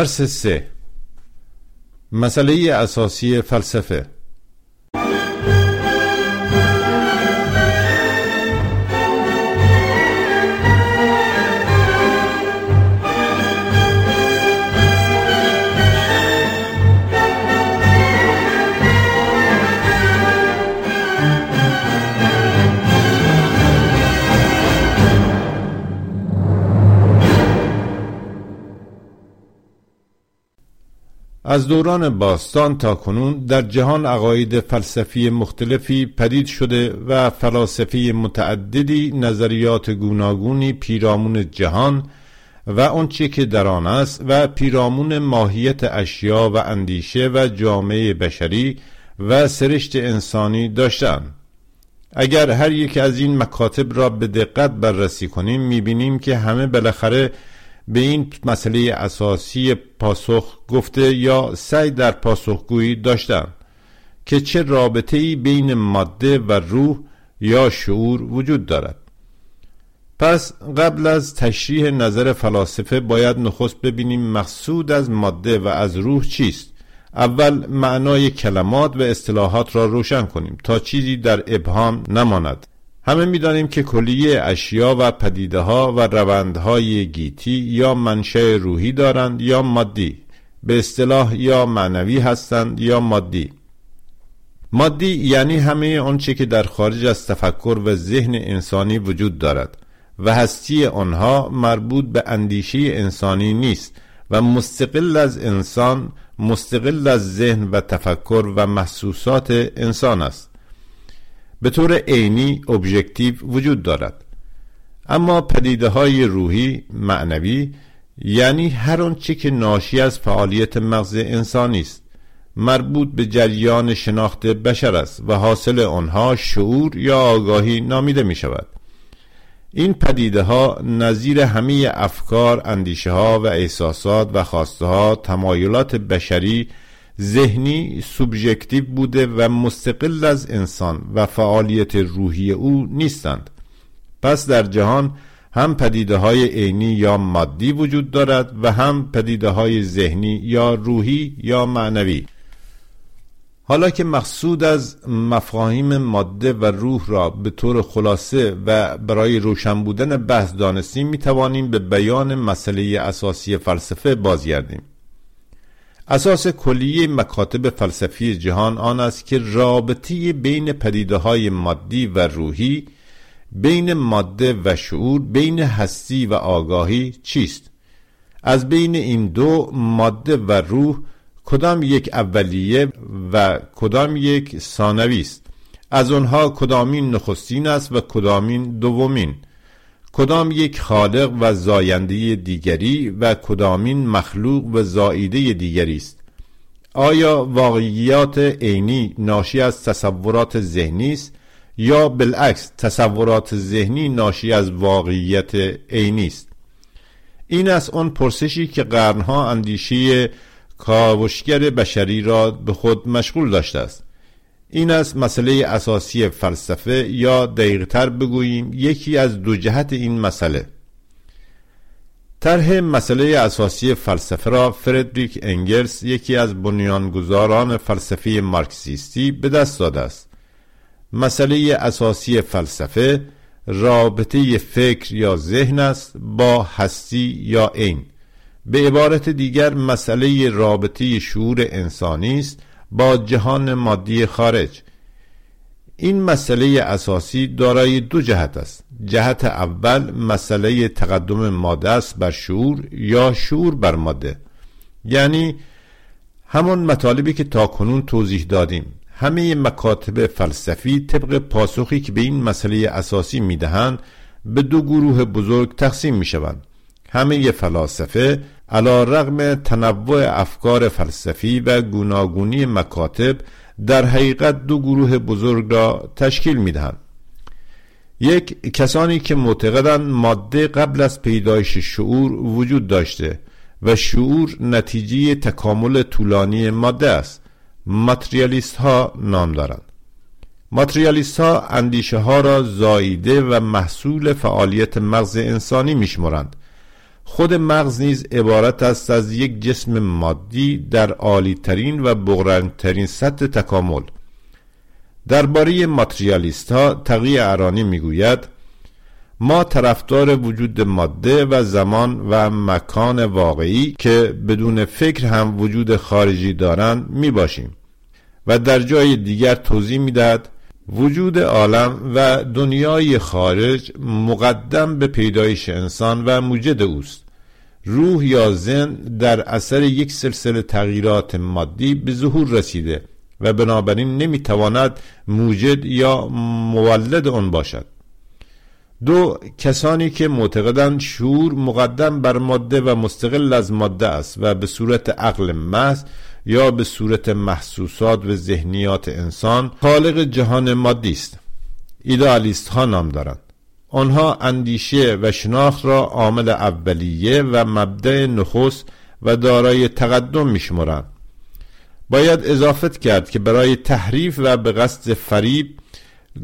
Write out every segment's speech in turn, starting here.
درس سه. مسئله اساسی فلسفه. از دوران باستان تا کنون در جهان عقاید فلسفی مختلفی پدید شده و فلاسفه متعددی نظریات گوناگونی پیرامون جهان و آنچه که در آن است و پیرامون ماهیت اشیا و اندیشه و جامعه بشری و سرشت انسانی داشتند اگر هر یک از این مکاتب را به دقت بررسی کنیم می‌بینیم که همه بالاخره به این مسئله اساسی پاسخ گفته یا سعی در پاسخگویی داشتن که چه رابطه ای بین ماده و روح یا شعور وجود دارد. پس قبل از تشریح نظر فلاسفه باید نخست ببینیم مقصود از ماده و از روح چیست. اول معنای کلمات و اصطلاحات را روشن کنیم تا چیزی در ابهام نماند. همه می‌دانیم که کلیه اشیا و پدیده ها و روندهای گیتی یا منشأ روحی دارند یا مادی به اصطلاح یا معنوی هستند یا مادی. مادی یعنی همه آنچه که در خارج از تفکر و ذهن انسانی وجود دارد و هستی آنها مربوط به اندیشه انسانی نیست و مستقل از انسان مستقل از ذهن و تفکر و محسوسات انسان است. به طور عینی ابژکتیو وجود دارد. اما پدیده های روحی معنوی یعنی هر آنچه که ناشی از فعالیت مغز انسانی است مربوط به جریان شناخت بشر است و حاصل آنها شعور یا آگاهی نامیده می شود این پدیده ها نظیر همه افکار، اندیشه ها و احساسات و خواسته ها، تمایلات بشری ذهنی سوبژکتیو بوده و مستقل از انسان و فعالیت روحی او نیستند. پس در جهان هم پدیده های عینی یا مادی وجود دارد و هم پدیده های ذهنی یا روحی یا معنوی. حالا که مقصود از مفاهیم ماده و روح را به طور خلاصه و برای روشن بودن بحث دانستیم می توانیم به بیان مسئله اساسی فلسفه بازگردیم. اساس کلیه مکاتب فلسفی جهان آن است که رابطی بین پدیده های مادی و روحی بین ماده و شعور بین هستی و آگاهی چیست؟ از بین این دو ماده و روح کدام یک اولیه و کدام یک ثانوی است؟ از آنها کدامین نخستین است و کدامین دومین؟ کدام یک خالق و زاینده دیگری و کدامین مخلوق و زاییده دیگری است؟ آیا واقعیات عینی ناشی از تصورات ذهنی است یا بالعکس تصورات ذهنی ناشی از واقعیت عینی است؟ این است آن پرسشی که قرنها اندیشه کاوشگر بشری را به خود مشغول داشته است. این است مسئله اساسی فلسفه یا دقیقتر بگوییم یکی از دو جهت این مسئله. طرح مسئله اساسی فلسفه را فردریک انگلس یکی از بنیانگذاران فلسفه مارکسیستی به دست داده است. مسئله اساسی فلسفه رابطه فکر یا ذهن است با هستی یا عین. به عبارت دیگر مسئله رابطه شعور انسانی است با جهان مادی خارج. این مسئله اساسی دارای دو جهت است. جهت اول مسئله تقدم ماده است بر شعور یا شعور بر ماده. یعنی همون مطالبی که تا کنون توضیح دادیم. همه مکاتب فلسفی طبق پاسخی که به این مسئله اساسی می‌دهند به دو گروه بزرگ تقسیم می شوند همه فلاسفه علا رغم تنوع افکار فلسفی و گوناگونی مکاتب در حقیقت دو گروه بزرگ را تشکیل می دهند. یک کسانی که معتقدند ماده قبل از پیدایش شعور وجود داشته و شعور نتیجه تکامل طولانی ماده است. ماتریالیست ها نام دارند. ماتریالیست ها اندیشه ها را زاییده و محصول فعالیت مغز انسانی میشمرند. خود مغز نیز عبارت است از یک جسم مادی در عالی ترین و بغرنترین سطح تکامل. درباره ماتریالیست ها تقی ارانی می‌گوید ما طرفدار وجود ماده و زمان و مکان واقعی که بدون فکر هم وجود خارجی دارند می باشیم و در جای دیگر توضیح می‌دهد وجود عالم و دنیای خارج مقدم به پیدایش انسان و موجد اوست. روح یا زن در اثر یک سلسله تغییرات مادی به ظهور رسیده و بنابراین نمی‌تواند موجد یا مولد آن باشد. دو کسانی که معتقدند شعور مقدم بر ماده و مستقل از ماده است و به صورت عقل محض یا به صورت محسوسات و ذهنیات انسان خالق جهان مادی است ایدالیست ها نام دارند. آنها اندیشه و شناخت را عامل اولیه و مبدع نخست و دارای تقدم میشمرند باید اضافت کرد که برای تحریف و به قصد فریب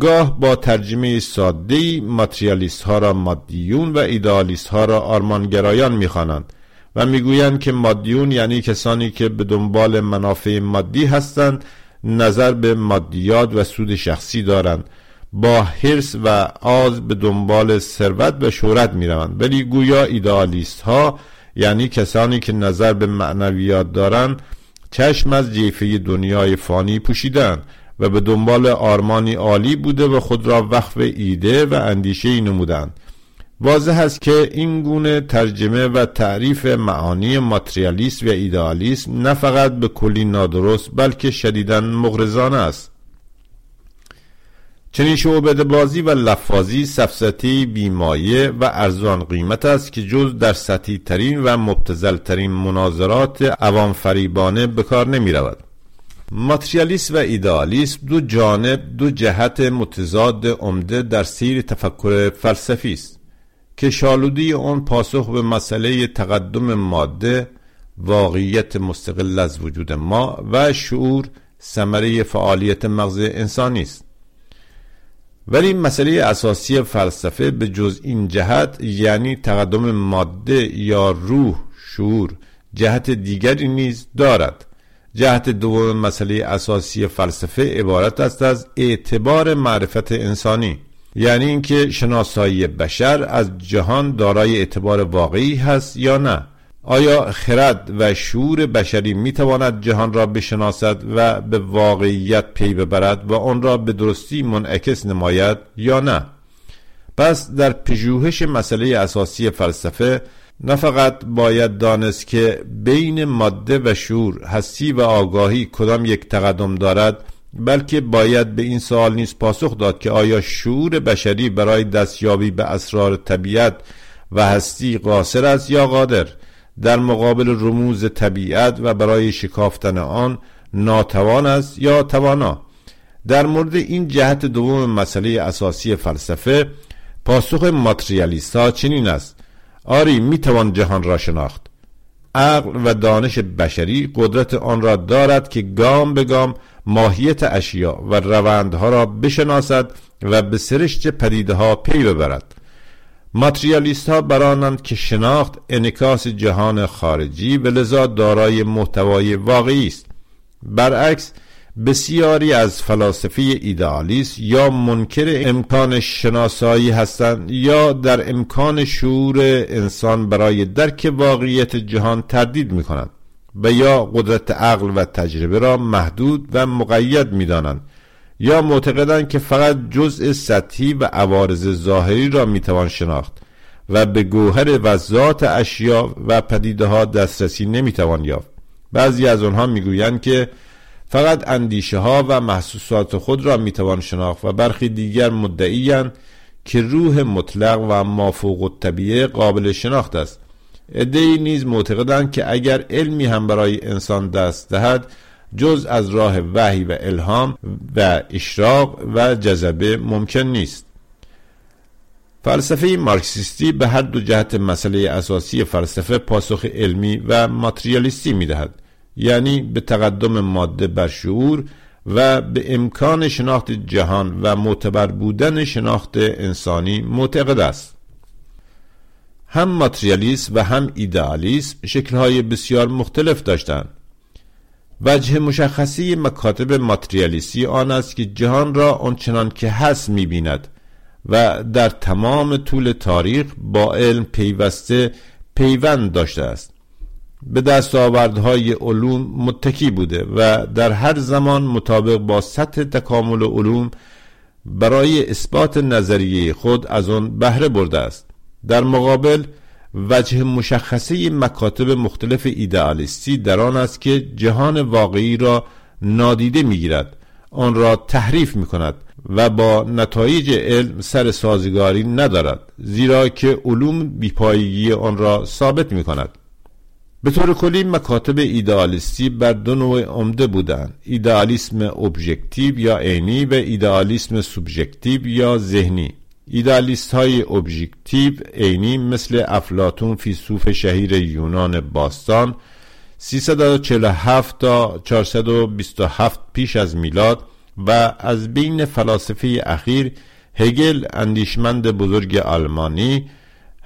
گاه با ترجمه ساده ماتریالیست ها را مادیون و ایدالیست ها را آرمانگرایان می‌خوانند. و می‌گویند که مادیون یعنی کسانی که به دنبال منافع مادی هستند نظر به مادیات و سود شخصی دارند. با حرس و آز به دنبال ثروت و شهرت می‌روند. ولی گویا ایدالیست ها یعنی کسانی که نظر به معنویات دارند چشم از جیفه دنیای فانی پوشیدند و به دنبال آرمانی عالی بوده و خود را وقف ایده و اندیشه ای نمودند واضح است که این گونه ترجمه و تعریف معانی ماتریالیست و ایدئالیسم نه فقط به کلی نادرست بلکه شدیدا مغرضانه است. چنین شعبده بازی و لفاظی سفسطی بیمایه و ارزان قیمت است که جز در سطحی ترین و مبتزل ترین مناظرات عوام فریبانه به کار نمی رود ماتریالیسم و ایدئالیسم دو جانب دو جهت متضاد عمده در سیر تفکر فلسفی است. که شالودی آن پاسخ به مسئله تقدم ماده واقعیت مستقل از وجود ما و شعور ثمره فعالیت مغز انسانی است. ولی مسئله اساسی فلسفه به جز این جهت یعنی تقدم ماده یا روح شعور جهت دیگری نیز دارد. جهت دوم مسئله اساسی فلسفه عبارت است از اعتبار معرفت انسانی. یعنی اینکه شناسایی بشر از جهان دارای اعتبار واقعی هست یا نه؟ آیا خرد و شعور بشری می‌تواند جهان را بشناسد و به واقعیت پی ببرد و آن را به درستی منعکس نماید یا نه؟ پس در پژوهش مسئله اساسی فلسفه نه فقط باید دانست که بین ماده و شعور هستی و آگاهی کدام یک تقدم دارد بلکه باید به این سوال نیز پاسخ داد که آیا شعور بشری برای دستیابی به اسرار طبیعت و هستی قاصر است یا قادر؟ در مقابل رموز طبیعت و برای شکافتن آن ناتوان است یا توانا؟ در مورد این جهت دوم مسئله اساسی فلسفه پاسخ ماتریالیست چنین است. آری می‌توان جهان را شناخت. عقل و دانش بشری قدرت آن را دارد که گام به گام ماهیت اشیا و روندها را بشناسد و به سرشت پدیده ها پی ببرد. ماتریالیست ها برانند که شناخت انکاس جهان خارجی و لذا دارای محتوای واقعی است. برعکس بسیاری از فلاسفه ایدئالیست یا منکر امکان شناسایی هستند یا در امکان شعور انسان برای درک واقعیت جهان تردید می کنند و یا قدرت عقل و تجربه را محدود و مقید می دانند یا معتقدند که فقط جزء سطحی و عوارض ظاهری را می توان شناخت و به گوهر و ذات اشیا و پدیده ها دسترسی نمی توان یافت. بعضی از آنها می‌گویند که فقط اندیشه ها و محسوسات خود را می‌توان شناخت و برخی دیگر مدعیان که روح مطلق و مافوق الطبیعه قابل شناخت است. ادهی نیز معتقدند که اگر علمی هم برای انسان دست دهد جز از راه وحی و الهام و اشراق و جذبه ممکن نیست. فلسفه مارکسیستی به هر دو جهت مسئله اساسی فلسفه پاسخ علمی و ماتریالیستی می‌دهد. یعنی به تقدم ماده بر شعور و به امکان شناخت جهان و معتبر بودن شناخت انسانی معتقد است. هم ماتریالیسم و هم ایدئالیسم شکلهای بسیار مختلف داشتند. وجه مشخصی مکاتب ماتریالیستی آن است که جهان را آنچنان که هست می‌بیند و در تمام طول تاریخ با علم پیوسته پیوند داشته است. به دستاوردهای علوم متکی بوده و در هر زمان مطابق با سطح تکامل علوم برای اثبات نظریه خود از آن بهره برده است. در مقابل وجه مشخصه مکاتب مختلف ایدئالیستی در آن است که جهان واقعی را نادیده می‌گیرد آن را تحریف می کند و با نتایج علم سر سازگاری ندارد زیرا که علوم بیپایگی آن را ثابت می کند به طور کلی مکاتب ایدئالیستی بر دو نوع عمده بودند. ایدئالیسم ابژکتیو یا عینی و ایدئالیسم سوبژکتیو یا ذهنی. ایدئالیست های ابژکتیو عینی مثل افلاتون فیلسوف شهیر یونان باستان 347 تا 427 پیش از میلاد و از بین فلاسفه اخیر هگل اندیشمند بزرگ آلمانی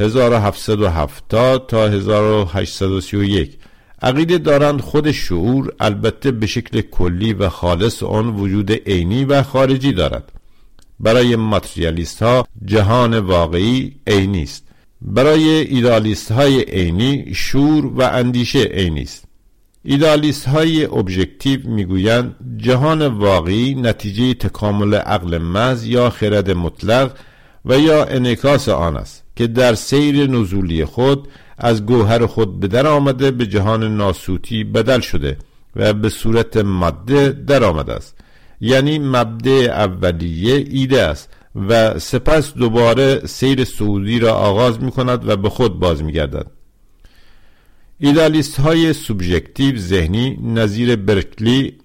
1770 تا 1831 عقیده دارند خود شعور البته به شکل کلی و خالص آن وجود عینی و خارجی دارد. برای ماتریالیست ها جهان واقعی عینی است. برای ایدالیست های عینی شور و اندیشه عینی است. ایدالیست های ابژکتیو می‌گویند جهان واقعی نتیجه تکامل عقل محض یا خرد مطلق و یا انعکاس آن است. که در سیر نزولی خود از گوهر خود به در آمده به جهان ناسوتی بدل شده و به صورت ماده در آمده است. یعنی مبدع اولیه ایده است و سپس دوباره سیر سعودی را آغاز می کند و به خود باز می گردد ایدالیست های سوبژکتیو ذهنی نظیر برکلی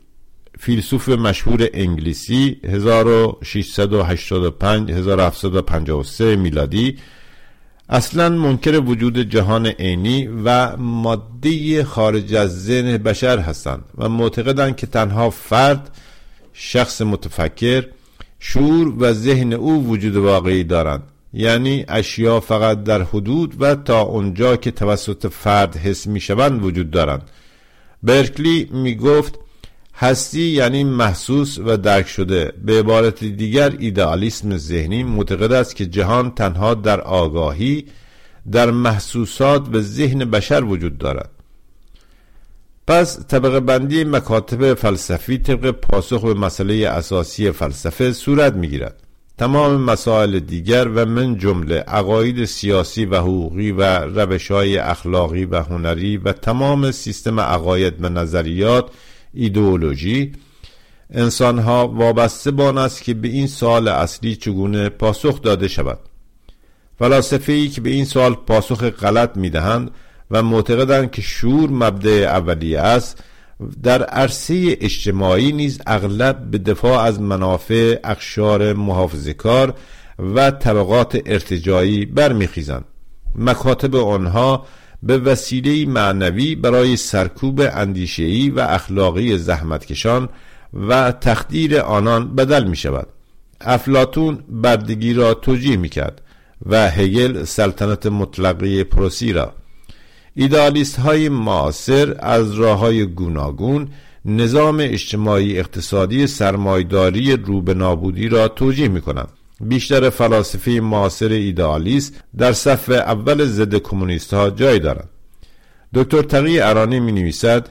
فیلسوف مشهور انگلیسی 1685 1753 میلادی اصلا منکر وجود جهان عینی و ماده خارج از ذهن بشر هستند و معتقدند که تنها فرد شخص متفکر شور و ذهن او وجود واقعی دارند. یعنی اشیا فقط در حدود و تا اونجا که توسط فرد حس می شوند وجود دارند. برکلی می گفت هستی یعنی محسوس و درک شده. به عبارت دیگر ایدئالیسم ذهنی معتقد است که جهان تنها در آگاهی در محسوسات و ذهن بشر وجود دارد. پس طبقه بندی مکاتب فلسفی طبق پاسخ به مسئله اساسی فلسفه صورت می‌گیرد. تمام مسائل دیگر و من جمله عقاید سیاسی و حقوقی و روش های اخلاقی و هنری و تمام سیستم عقاید و نظریات ایدئولوژی. انسانها وابسته بان است که به این سال اصلی چگونه پاسخ داده شود. فلاسفه ای که به این سال پاسخ غلط می‌دهند و معتقدند که شور مبدع اولیه است در عرصه اجتماعی نیز اغلب به دفاع از منافع اخشار محافظه و طبقات ارتجایی برمیخیزند. مکاتب آنها به وسیله معنوی برای سرکوب اندیشهی و اخلاقی زحمتکشان و تخدیر آنان بدل می شود افلاتون بردگی را توجیه می کرد و هگل سلطنت مطلقه پروسی را. ایدالیست های معاصر از راه های گوناگون نظام اجتماعی اقتصادی سرمایداری رو به نابودی را توجیه می کنند بیشتر فلاسفه معاصر ایدالیست در صف اول ضد کمونیست ها جای دارند. دکتر تقی ارانی می نویسد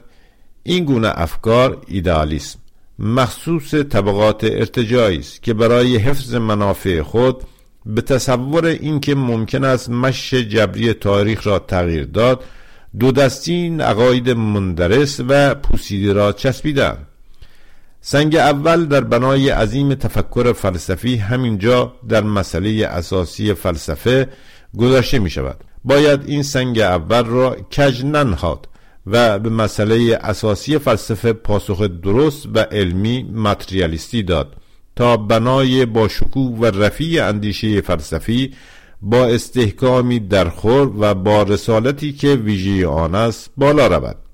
این گونه افکار ایدالیسم مخصوص طبقات ارتجایی است که برای حفظ منافع خود به تصور اینکه ممکن است مش جبری تاریخ را تغییر داد دو دستین عقاید مندرس و پوسیده را چسبیدن سنگ اول در بنای عظیم تفکر فلسفی همینجا در مسئله اساسی فلسفه گذاشته می شود باید این سنگ اول را کج ننهاد و به مسئله اساسی فلسفه پاسخ درست و علمی ماتریالیستی داد تا بنای با و رفیع اندیشه فلسفی با استحکامی درخور و با رسالتی که ویژه آن است بالا رود.